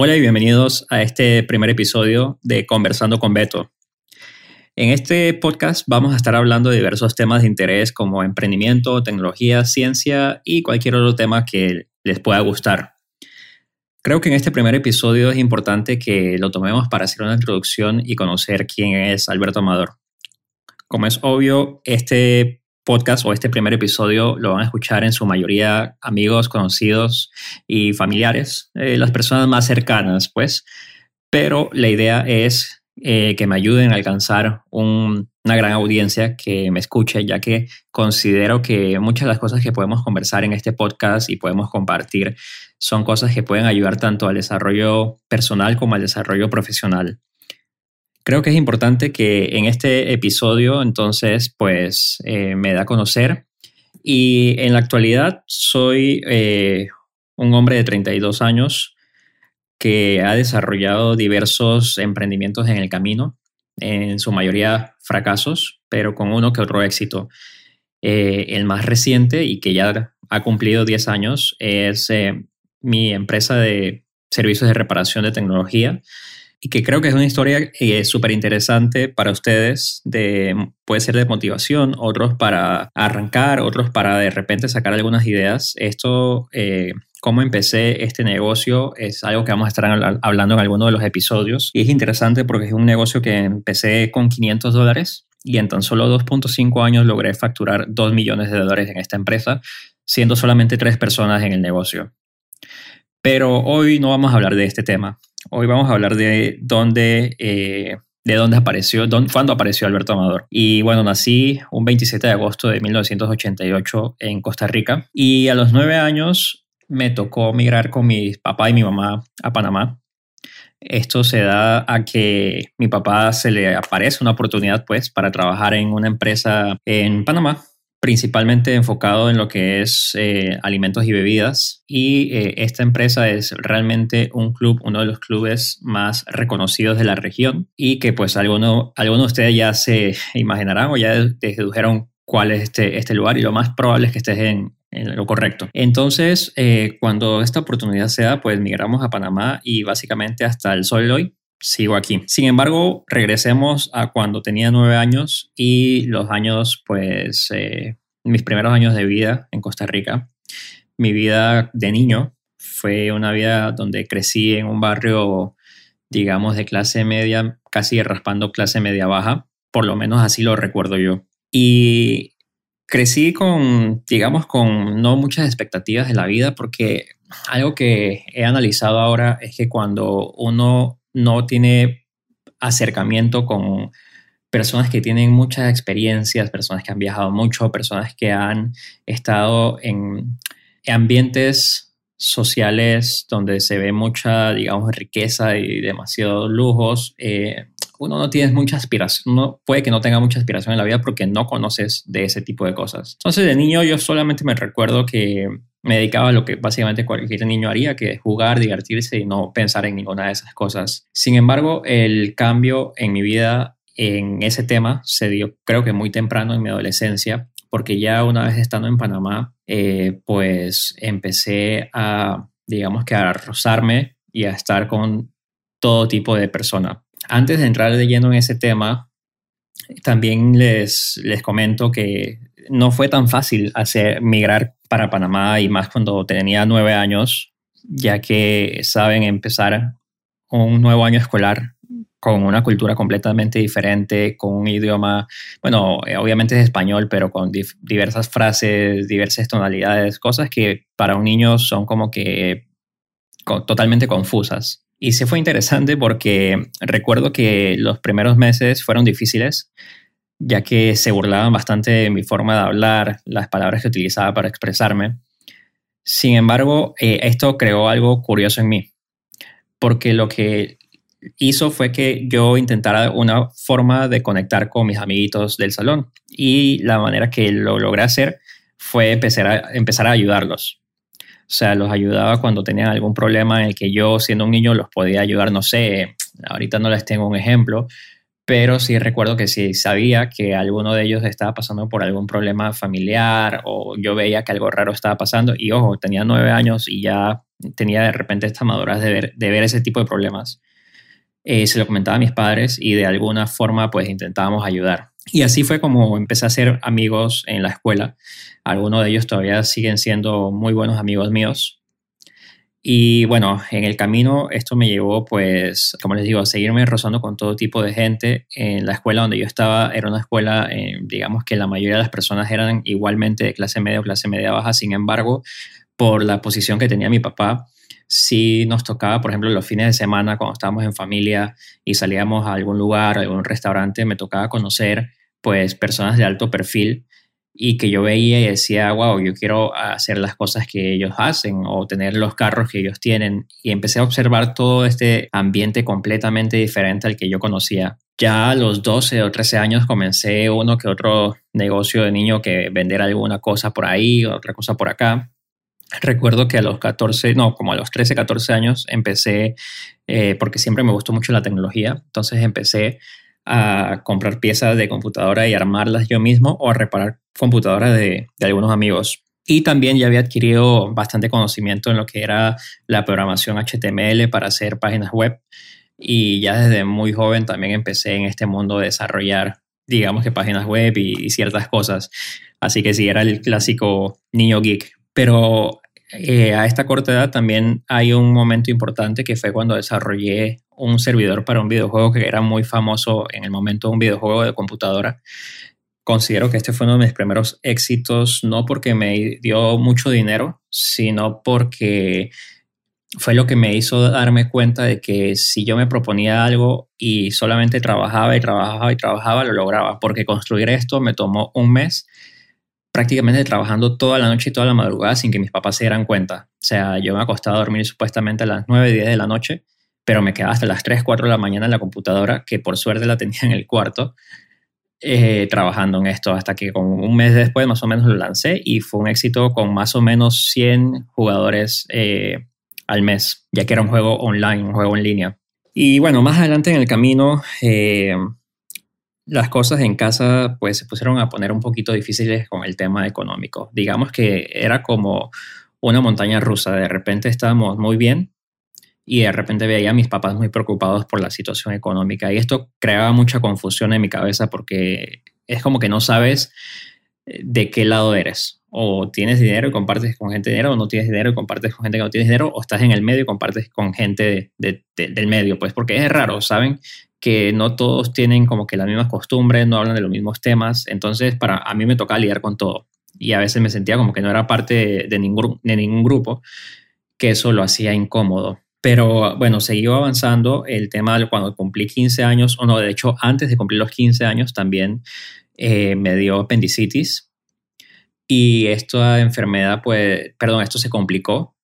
Hola y bienvenidos a este primer episodio de Conversando con Beto. En este podcast vamos a estar hablando de diversos temas de interés como emprendimiento, tecnología, ciencia y cualquier otro tema que les pueda gustar. Creo que en este primer episodio es importante que lo tomemos para hacer una introducción y conocer quién es Alberto Amador. Como es obvio, este podcast o este primer episodio lo van a escuchar en su mayoría amigos, conocidos y familiares, eh, las personas más cercanas, pues. Pero la idea es eh, que me ayuden a alcanzar una gran audiencia que me escuche, ya que considero que muchas de las cosas que podemos conversar en este podcast y podemos compartir son cosas que pueden ayudar tanto al desarrollo personal como al desarrollo profesional. Creo que es importante que en este episodio entonces pues eh, me da a conocer y en la actualidad soy eh, un hombre de 32 años que ha desarrollado diversos emprendimientos en el camino, en su mayoría fracasos, pero con uno que otro éxito. Eh, el más reciente y que ya ha cumplido 10 años es mi empresa de servicios de reparación de tecnología y que creo que es una historia eh, súper interesante para ustedes, de, puede ser de motivación, otros para arrancar, otros para de repente sacar algunas ideas. Esto, eh, cómo empecé este negocio, es algo que vamos a estar hablando en alguno de los episodios y es interesante porque es un negocio que empecé con 500 dólares y en tan solo 2.5 años logré facturar 2 millones de dólares en esta empresa, siendo solamente tres personas en el negocio. Pero hoy no vamos a hablar de este tema. Hoy vamos a hablar de dónde, eh, de dónde apareció, dónde, cuándo apareció Alberto Amador. Y bueno, nací un 27 de agosto de 1988 en Costa Rica y a los nueve años me tocó migrar con mi papá y mi mamá a Panamá. Esto se da a que mi papá se le aparece una oportunidad pues para trabajar en una empresa en Panamá principalmente enfocado en lo que es eh, alimentos y bebidas. Y eh, esta empresa es realmente un club, uno de los clubes más reconocidos de la región y que pues algunos alguno de ustedes ya se imaginarán o ya dedujeron cuál es este, este lugar y lo más probable es que estés en, lo correcto. Entonces, eh, cuando esta oportunidad se da, pues migramos a Panamá y básicamente hasta el sol hoy sigo aquí. Sin embargo, regresemos a cuando tenía nueve años y los años, pues, eh, mis primeros años de vida en Costa Rica. Mi vida de niño fue una vida donde crecí en un barrio, digamos, de clase media, casi raspando clase media baja, por lo menos así lo recuerdo yo. Y crecí con, digamos, con no muchas expectativas de la vida, porque algo que he analizado ahora es que cuando uno no tiene acercamiento con personas que tienen muchas experiencias, personas que han viajado mucho, personas que han estado en ambientes sociales donde se ve mucha, digamos, riqueza y demasiados lujos. Eh, uno no tiene mucha aspiración, uno puede que no tenga mucha aspiración en la vida porque no conoces de ese tipo de cosas. Entonces, de niño yo solamente me recuerdo que me dedicaba a lo que básicamente cualquier niño haría, que es jugar, divertirse y no pensar en ninguna de esas cosas. Sin embargo, el cambio en mi vida en ese tema se dio creo que muy temprano en mi adolescencia, porque ya una vez estando en Panamá, eh, pues empecé a, digamos que a rozarme y a estar con todo tipo de personas. Antes de entrar de lleno en ese tema, también les, les comento que no fue tan fácil hacer migrar para Panamá y más cuando tenía nueve años, ya que saben empezar un nuevo año escolar con una cultura completamente diferente, con un idioma, bueno, eh, obviamente es español, pero con diversas frases, diversas tonalidades, cosas que para un niño son como que totalmente confusas. Y sí fue interesante porque recuerdo que los primeros meses fueron difíciles, ya que se burlaban bastante de mi forma de hablar, las palabras que utilizaba para expresarme. Sin embargo, eh, esto creó algo curioso en mí, porque lo que hizo fue que yo intentara una forma de conectar con mis amiguitos del salón y la manera que lo logré hacer fue empezar a, empezar a ayudarlos. O sea, los ayudaba cuando tenían algún problema en el que yo, siendo un niño, los podía ayudar, no sé, ahorita no les tengo un ejemplo, pero sí recuerdo que sí sabía que alguno de ellos estaba pasando por algún problema familiar o yo veía que algo raro estaba pasando y ojo, tenía nueve años y ya tenía de repente esta madurez de ver, de ver ese tipo de problemas. Eh, se lo comentaba a mis padres y de alguna forma pues intentábamos ayudar. Y así fue como empecé a hacer amigos en la escuela. Algunos de ellos todavía siguen siendo muy buenos amigos míos. Y bueno, en el camino esto me llevó, pues, como les digo, a seguirme rozando con todo tipo de gente. En la escuela donde yo estaba era una escuela, eh, digamos que la mayoría de las personas eran igualmente de clase media o clase media baja. Sin embargo, por la posición que tenía mi papá, sí nos tocaba, por ejemplo, los fines de semana cuando estábamos en familia y salíamos a algún lugar, a algún restaurante, me tocaba conocer pues personas de alto perfil y que yo veía y decía, wow, yo quiero hacer las cosas que ellos hacen o tener los carros que ellos tienen. Y empecé a observar todo este ambiente completamente diferente al que yo conocía. Ya a los 12 o 13 años comencé uno que otro negocio de niño que vender alguna cosa por ahí, otra cosa por acá. Recuerdo que a los 14, no, como a los 13, 14 años empecé, eh, porque siempre me gustó mucho la tecnología, entonces empecé a comprar piezas de computadora y armarlas yo mismo o a reparar computadoras de, algunos amigos. Y también ya había adquirido bastante conocimiento en lo que era la programación HTML para hacer páginas web. Y ya desde muy joven también empecé en este mundo de desarrollar, digamos que páginas web y, ciertas cosas. Así que sí, era el clásico niño geek. Pero eh, a esta corta edad también hay un momento importante que fue cuando desarrollé un servidor para un videojuego que era muy famoso en el momento, un videojuego de computadora. Considero que este fue uno de mis primeros éxitos, no porque me dio mucho dinero, sino porque fue lo que me hizo darme cuenta de que si yo me proponía algo y solamente trabajaba y trabajaba y trabajaba, lo lograba, porque construir esto me tomó un mes prácticamente trabajando toda la noche y toda la madrugada sin que mis papás se dieran cuenta. O sea, yo me acostaba a dormir supuestamente a las 9, 10 de la noche pero me quedaba hasta las 3, 4 de la mañana en la computadora, que por suerte la tenía en el cuarto, eh, trabajando en esto, hasta que con un mes después más o menos lo lancé y fue un éxito con más o menos 100 jugadores eh, al mes, ya que era un juego online, un juego en línea. Y bueno, más adelante en el camino, eh, las cosas en casa pues se pusieron a poner un poquito difíciles con el tema económico. Digamos que era como una montaña rusa, de repente estábamos muy bien y de repente veía a mis papás muy preocupados por la situación económica y esto creaba mucha confusión en mi cabeza porque es como que no sabes eh, de qué lado eres. O tienes dinero y compartes con gente de dinero, o no tienes dinero y compartes con gente que no tiene dinero, o estás en el medio y compartes con gente del medio, pues porque es raro, ¿saben? Que no todos tienen como que las mismas costumbres, no hablan de los mismos temas, entonces para a mí me tocaba lidiar con todo y a veces me sentía como que no era parte de ningún, de ningún grupo, que eso lo hacía incómodo. Pero bueno, siguió avanzando el tema de cuando cumplí 15 años, o no, de hecho, antes de cumplir los 15 años también eh, me dio apendicitis. Y esta enfermedad, pues, perdón, esto se complicó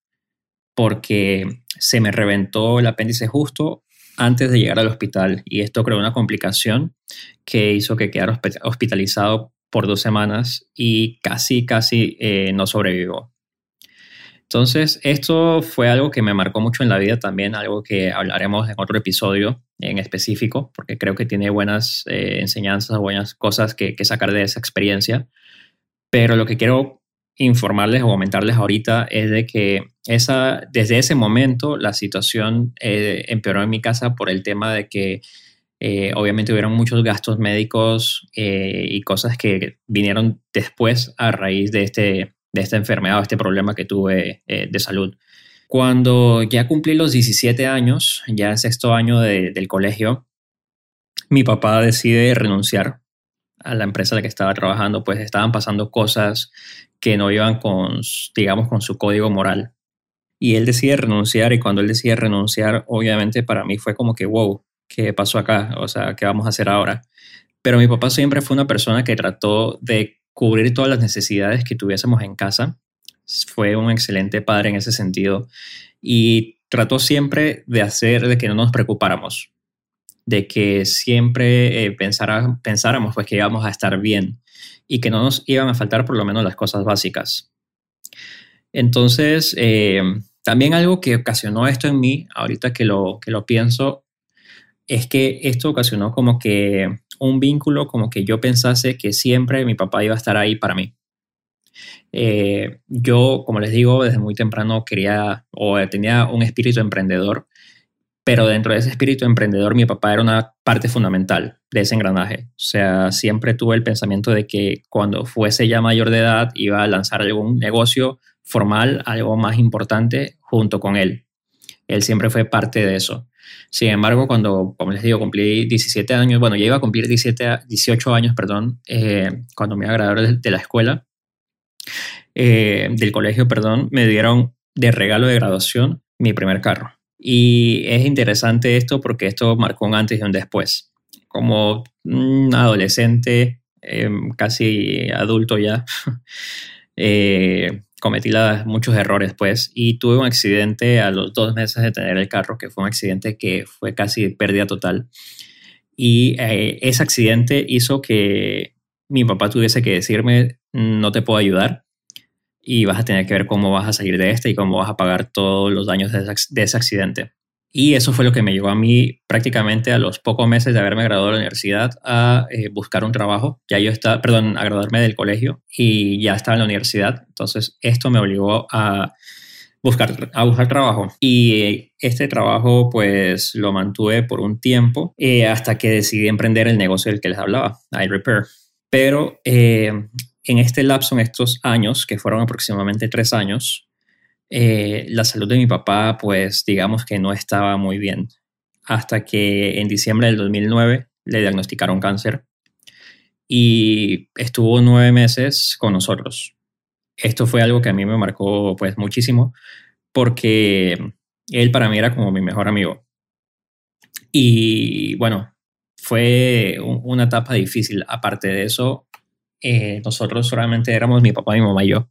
porque se me reventó el apéndice justo antes de llegar al hospital y esto creó una complicación que hizo que quedara hospitalizado por dos semanas y casi, casi eh, no sobrevivió. Entonces, esto fue algo que me marcó mucho en la vida también, algo que hablaremos en otro episodio en específico, porque creo que tiene buenas eh, enseñanzas, buenas cosas que, sacar de esa experiencia. Pero lo que quiero informarles o comentarles ahorita es de que esa, desde ese momento la situación eh, empeoró en mi casa por el tema de que eh, obviamente hubieron muchos gastos médicos y cosas que vinieron después a raíz de este, de esta enfermedad o este problema que tuve eh, de salud. Cuando ya cumplí los 17 años, ya en sexto año del colegio, mi papá decide renunciar a la empresa en la que estaba trabajando, pues estaban pasando cosas que no iban con, digamos, con su código moral. Y él decide renunciar y cuando él decide renunciar, obviamente para mí fue como que, wow, ¿qué pasó acá? O sea, ¿qué vamos a hacer ahora? Pero mi papá siempre fue una persona que trató de cubrir todas las necesidades que tuviésemos en casa. Fue un excelente padre en ese sentido y trató siempre de hacer de que no nos preocupáramos, de que siempre eh, pensáramos pues que íbamos a estar bien y que no nos iban a faltar por lo menos las cosas básicas. Entonces, eh, también algo que ocasionó esto en mí, ahorita que lo, que lo pienso, es que esto ocasionó como que un vínculo, como que yo pensase que siempre mi papá iba a estar ahí para mí. Eh, yo, como les digo, desde muy temprano quería o tenía un espíritu emprendedor, pero dentro de ese espíritu emprendedor mi papá era una parte fundamental de ese engranaje. O sea, siempre tuve el pensamiento de que cuando fuese ya mayor de edad iba a lanzar algún negocio formal, algo más importante junto con él. Él siempre fue parte de eso. Sin embargo, cuando, como les digo, cumplí 17 años, bueno, ya iba a cumplir 17, 18 años, perdón, eh, cuando me iba a graduar de, la escuela, eh, del colegio, perdón, me dieron de regalo de graduación mi primer carro. Y es interesante esto porque esto marcó un antes y un después. Como un adolescente, eh, casi adulto ya, cometí muchos errores, pues, y tuve un accidente a los dos meses de tener el carro, que fue un accidente que fue casi pérdida total. Y eh, ese accidente hizo que mi papá tuviese que decirme, no te puedo ayudar y vas a tener que ver cómo vas a salir de este y cómo vas a pagar todos los daños de ese accidente. Y eso fue lo que me llevó a mí prácticamente a los pocos meses de haberme graduado de la universidad a eh, buscar un trabajo. Ya yo estaba, perdón, a graduarme del colegio y ya estaba en la universidad. Entonces esto me obligó a buscar, a buscar trabajo. Y este trabajo pues lo mantuve por un tiempo eh, hasta que decidí emprender el negocio del que les hablaba, iRepair. Pero eh, en este lapso, en estos años, que fueron aproximadamente tres años, eh, la salud de mi papá, pues digamos que no estaba muy bien, hasta que en diciembre del 2009 le diagnosticaron cáncer y estuvo nueve meses con nosotros. Esto fue algo que a mí me marcó pues muchísimo porque él para mí era como mi mejor amigo. Y bueno, fue una etapa difícil. Aparte de eso, eh, nosotros solamente éramos mi papá, mi mamá y yo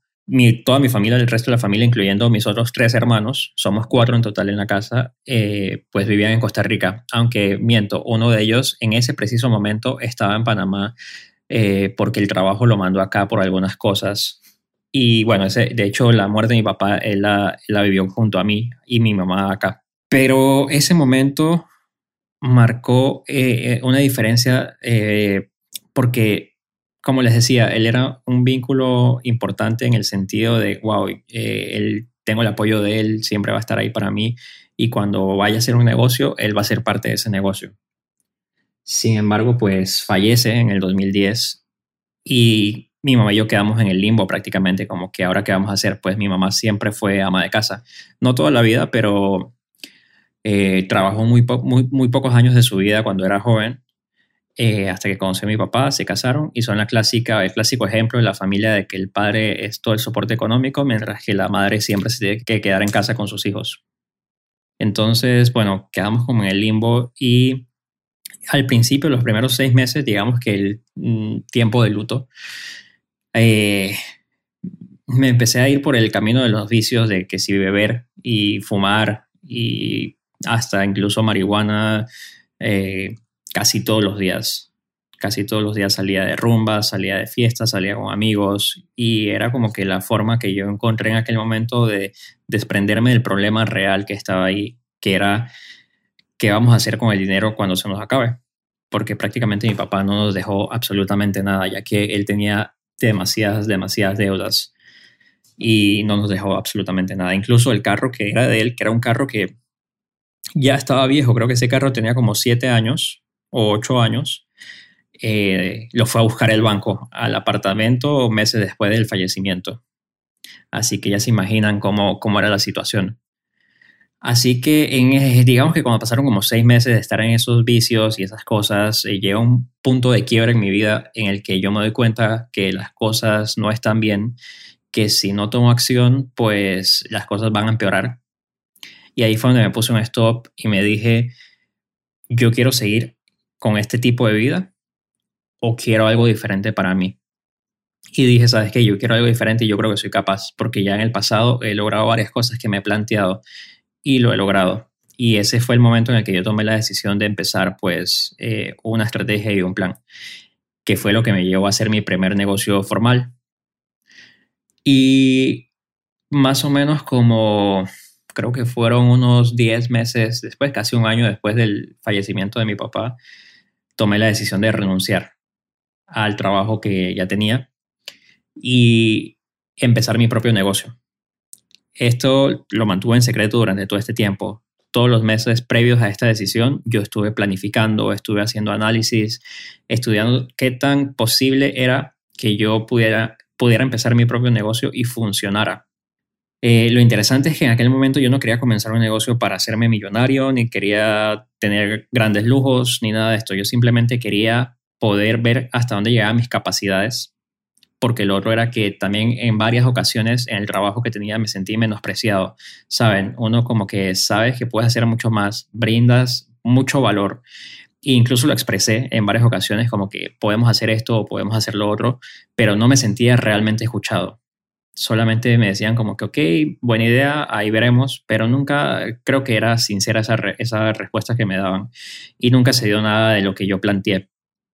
toda mi familia, el resto de la familia, incluyendo mis otros tres hermanos, somos cuatro en total en la casa, eh, pues vivían en Costa Rica, aunque miento, uno de ellos en ese preciso momento estaba en Panamá eh, porque el trabajo lo mandó acá por algunas cosas. Y bueno, ese, de hecho la muerte de mi papá, él la, vivió junto a mí y mi mamá acá. Pero ese momento marcó eh, una diferencia porque como les decía, él era un vínculo importante en el sentido de, wow, eh, tengo el apoyo de él, siempre va a estar ahí para mí y cuando vaya a hacer un negocio, él va a ser parte de ese negocio. Sin embargo, pues fallece en el 2010 y mi mamá y yo quedamos en el limbo prácticamente, como que ahora qué vamos a hacer, pues mi mamá siempre fue ama de casa, no toda la vida, pero eh, trabajó muy, muy, muy pocos años de su vida cuando era joven eh, hasta que conocí a mi papá, se casaron y son la clásica, el clásico ejemplo de la familia de que el padre es todo el soporte económico, mientras que la madre siempre se tiene que quedar en casa con sus hijos. Entonces, bueno, quedamos como en el limbo y al principio, los primeros seis meses, digamos que el mm, tiempo de luto, eh, me empecé a ir por el camino de los vicios de que si beber y fumar y hasta incluso marihuana, eh, casi todos los días. Casi todos los días salía de rumba, salía de fiestas, salía con amigos y era como que la forma que yo encontré en aquel momento de desprenderme del problema real que estaba ahí, que era qué vamos a hacer con el dinero cuando se nos acabe. Porque prácticamente mi papá no nos dejó absolutamente nada, ya que él tenía demasiadas, demasiadas deudas y no nos dejó absolutamente nada. Incluso el carro que era de él, que era un carro que ya estaba viejo, creo que ese carro tenía como siete años, o ocho años, eh, lo fue a buscar el banco al apartamento meses después del fallecimiento. Así que ya se imaginan cómo, cómo era la situación. Así que digamos que cuando pasaron como seis meses de estar en esos vicios y esas cosas, eh, llegó un punto de quiebra en mi vida en el que yo me doy cuenta que las cosas no están bien, que si no tomo acción, pues las cosas van a empeorar. Y ahí fue donde me puse un stop y me dije, yo quiero seguir con este tipo de vida o quiero algo diferente para mí. Y dije, ¿sabes qué? Yo quiero algo diferente y yo creo que soy capaz, porque ya en el pasado he logrado varias cosas que me he planteado y lo he logrado. Y ese fue el momento en el que yo tomé la decisión de empezar pues eh, una estrategia y un plan, que fue lo que me llevó a hacer mi primer negocio formal. Y más o menos como creo que fueron unos 10 meses después, casi un año después del fallecimiento de mi papá, tomé la decisión de renunciar al trabajo que ya tenía y empezar mi propio negocio. Esto lo mantuve en secreto durante todo este tiempo. Todos los meses previos a esta decisión yo estuve planificando, estuve haciendo análisis, estudiando qué tan posible era que yo pudiera, pudiera empezar mi propio negocio y funcionara. Eh, lo interesante es que en aquel momento yo no quería comenzar un negocio para hacerme millonario, ni quería tener grandes lujos, ni nada de esto. Yo simplemente quería poder ver hasta dónde llegaban mis capacidades, porque lo otro era que también en varias ocasiones en el trabajo que tenía me sentí menospreciado. Saben, uno como que sabes que puedes hacer mucho más, brindas mucho valor. E incluso lo expresé en varias ocasiones como que podemos hacer esto o podemos hacer lo otro, pero no me sentía realmente escuchado solamente me decían como que, ok, buena idea, ahí veremos, pero nunca creo que era sincera esa, esa respuesta que me daban y nunca se dio nada de lo que yo planteé.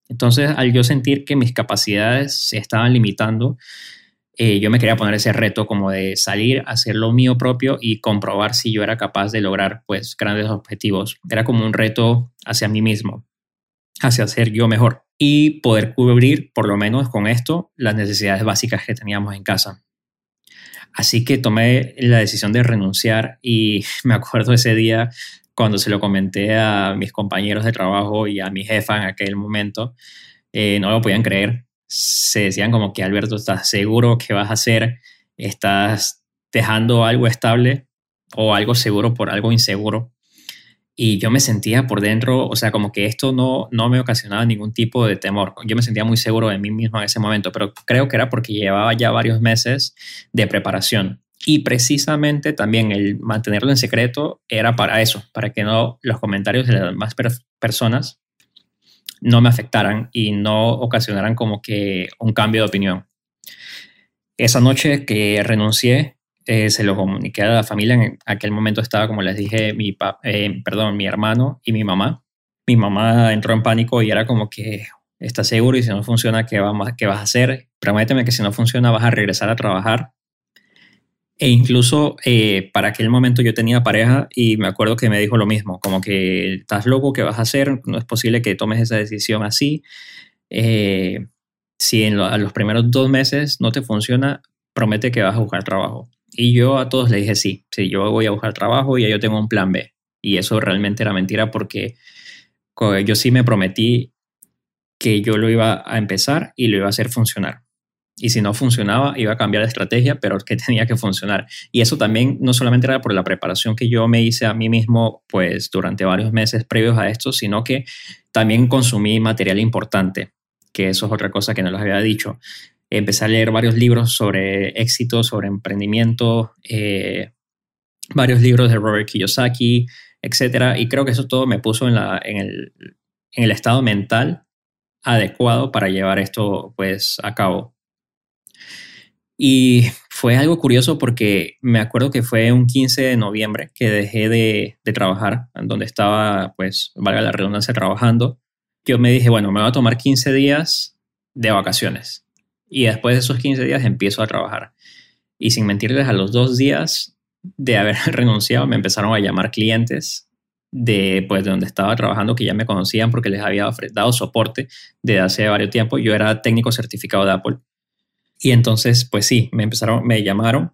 Entonces, al yo sentir que mis capacidades se estaban limitando, eh, yo me quería poner ese reto como de salir, hacer lo mío propio y comprobar si yo era capaz de lograr pues grandes objetivos. Era como un reto hacia mí mismo, hacia ser yo mejor y poder cubrir, por lo menos con esto, las necesidades básicas que teníamos en casa. Así que tomé la decisión de renunciar y me acuerdo ese día cuando se lo comenté a mis compañeros de trabajo y a mi jefa en aquel momento, eh, no lo podían creer. Se decían como que Alberto, ¿estás seguro que vas a hacer? ¿Estás dejando algo estable o algo seguro por algo inseguro? Y yo me sentía por dentro, o sea, como que esto no, no me ocasionaba ningún tipo de temor. Yo me sentía muy seguro de mí mismo en ese momento, pero creo que era porque llevaba ya varios meses de preparación. Y precisamente también el mantenerlo en secreto era para eso, para que no los comentarios de las demás personas no me afectaran y no ocasionaran como que un cambio de opinión. Esa noche que renuncié, eh, se lo comuniqué a la familia. En aquel momento estaba, como les dije, mi, eh, perdón, mi hermano y mi mamá. Mi mamá entró en pánico y era como que, ¿estás seguro? Y si no funciona, ¿qué, qué vas a hacer? Prométeme que si no funciona vas a regresar a trabajar. E incluso eh, para aquel momento yo tenía pareja y me acuerdo que me dijo lo mismo, como que estás loco, ¿qué vas a hacer? No es posible que tomes esa decisión así. si en a los primeros dos meses no te funciona, promete que vas a buscar trabajo. Y yo a todos les dije sí, sí, yo voy a buscar trabajo y yo tengo un plan B. Y eso realmente era mentira porque yo sí me prometí que yo lo iba a empezar y lo iba a hacer funcionar. Y si no funcionaba, iba a cambiar de estrategia, pero que tenía que funcionar. Y eso también no solamente era por la preparación que yo me hice a mí mismo, pues durante varios meses previos a esto, sino que también consumí material importante, que eso es otra cosa que no les había dicho empecé a leer varios libros sobre éxito, sobre emprendimiento, eh, varios libros de Robert Kiyosaki, etc. Y creo que eso todo me puso en, la, en, el, en el estado mental adecuado para llevar esto pues a cabo. Y fue algo curioso porque me acuerdo que fue un 15 de noviembre que dejé de, de, trabajar, donde estaba, pues, valga la redundancia, trabajando. Yo me dije, bueno, me voy a tomar 15 días de vacaciones. Y después de esos 15 días empiezo a trabajar. Y sin mentirles, a los dos días de haber renunciado me empezaron a llamar clientes de, pues, de donde estaba trabajando que ya me conocían porque les había dado soporte desde hace varios tiempo. Yo era técnico certificado de Apple. Y entonces, pues sí, me empezaron, me llamaron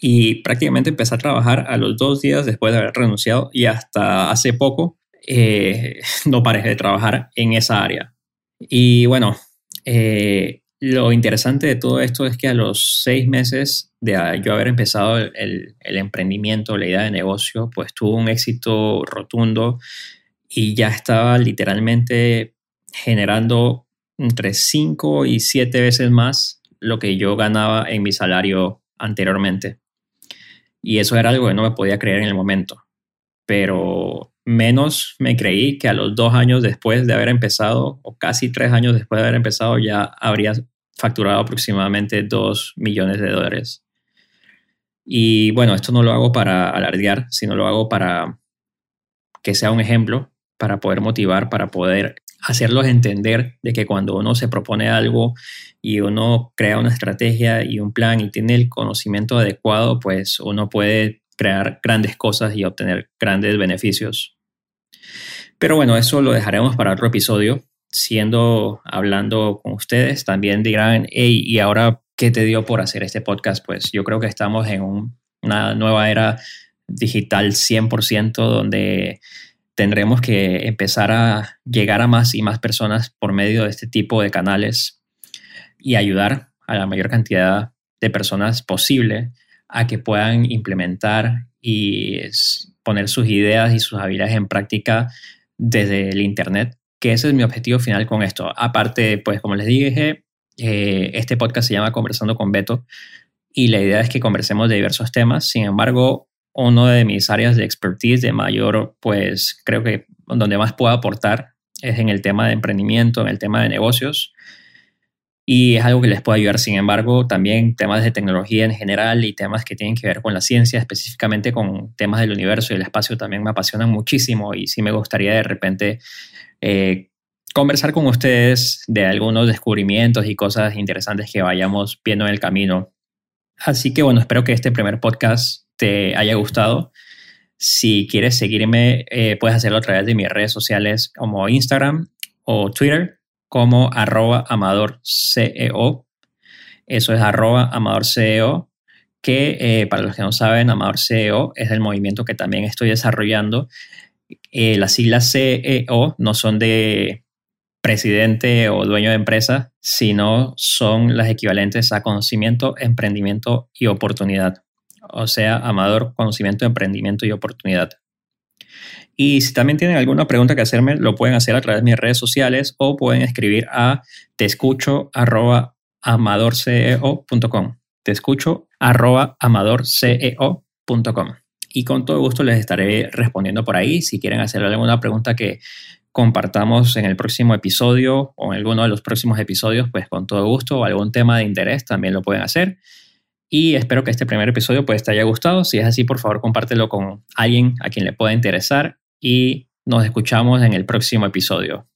y prácticamente empecé a trabajar a los dos días después de haber renunciado y hasta hace poco eh, no paré de trabajar en esa área. Y bueno, eh, lo interesante de todo esto es que a los seis meses de yo haber empezado el, emprendimiento, la idea de negocio, pues tuvo un éxito rotundo y ya estaba literalmente generando entre cinco y siete veces más lo que yo ganaba en mi salario anteriormente. Y eso era algo que no me podía creer en el momento. Pero menos me creí que a los dos años después de haber empezado, o casi tres años después de haber empezado, ya habría facturado aproximadamente 2 millones de dólares. Y bueno, esto no lo hago para alardear, sino lo hago para que sea un ejemplo, para poder motivar, para poder hacerlos entender de que cuando uno se propone algo y uno crea una estrategia y un plan y tiene el conocimiento adecuado, pues uno puede crear grandes cosas y obtener grandes beneficios. Pero bueno, eso lo dejaremos para otro episodio. Siendo hablando con ustedes, también dirán, hey, ¿y ahora qué te dio por hacer este podcast? Pues yo creo que estamos en una nueva era digital 100%, donde tendremos que empezar a llegar a más y más personas por medio de este tipo de canales y ayudar a la mayor cantidad de personas posible a que puedan implementar y poner sus ideas y sus habilidades en práctica desde el Internet, que ese es mi objetivo final con esto. Aparte, pues como les dije, eh, este podcast se llama Conversando con Beto y la idea es que conversemos de diversos temas. Sin embargo, uno de mis áreas de expertise de mayor, pues creo que donde más puedo aportar es en el tema de emprendimiento, en el tema de negocios. Y es algo que les puede ayudar, sin embargo, también temas de tecnología en general y temas que tienen que ver con la ciencia, específicamente con temas del universo y el espacio, también me apasionan muchísimo y sí me gustaría de repente eh, conversar con ustedes de algunos descubrimientos y cosas interesantes que vayamos viendo en el camino. Así que bueno, espero que este primer podcast te haya gustado. Si quieres seguirme, eh, puedes hacerlo a través de mis redes sociales como Instagram o Twitter como arroba amadorceo. Eso es arroba amadorceo, que eh, para los que no saben, Amador CEO es el movimiento que también estoy desarrollando. Eh, las siglas CEO no son de presidente o dueño de empresa, sino son las equivalentes a conocimiento, emprendimiento y oportunidad o sea, Amador Conocimiento, Emprendimiento y Oportunidad. Y si también tienen alguna pregunta que hacerme, lo pueden hacer a través de mis redes sociales o pueden escribir a teescucho.amadorceo.com. Te escucho amadorceo.com. Y con todo gusto les estaré respondiendo por ahí. Si quieren hacer alguna pregunta que compartamos en el próximo episodio o en alguno de los próximos episodios, pues con todo gusto o algún tema de interés también lo pueden hacer. Y espero que este primer episodio pues, te haya gustado. Si es así, por favor, compártelo con alguien a quien le pueda interesar y nos escuchamos en el próximo episodio.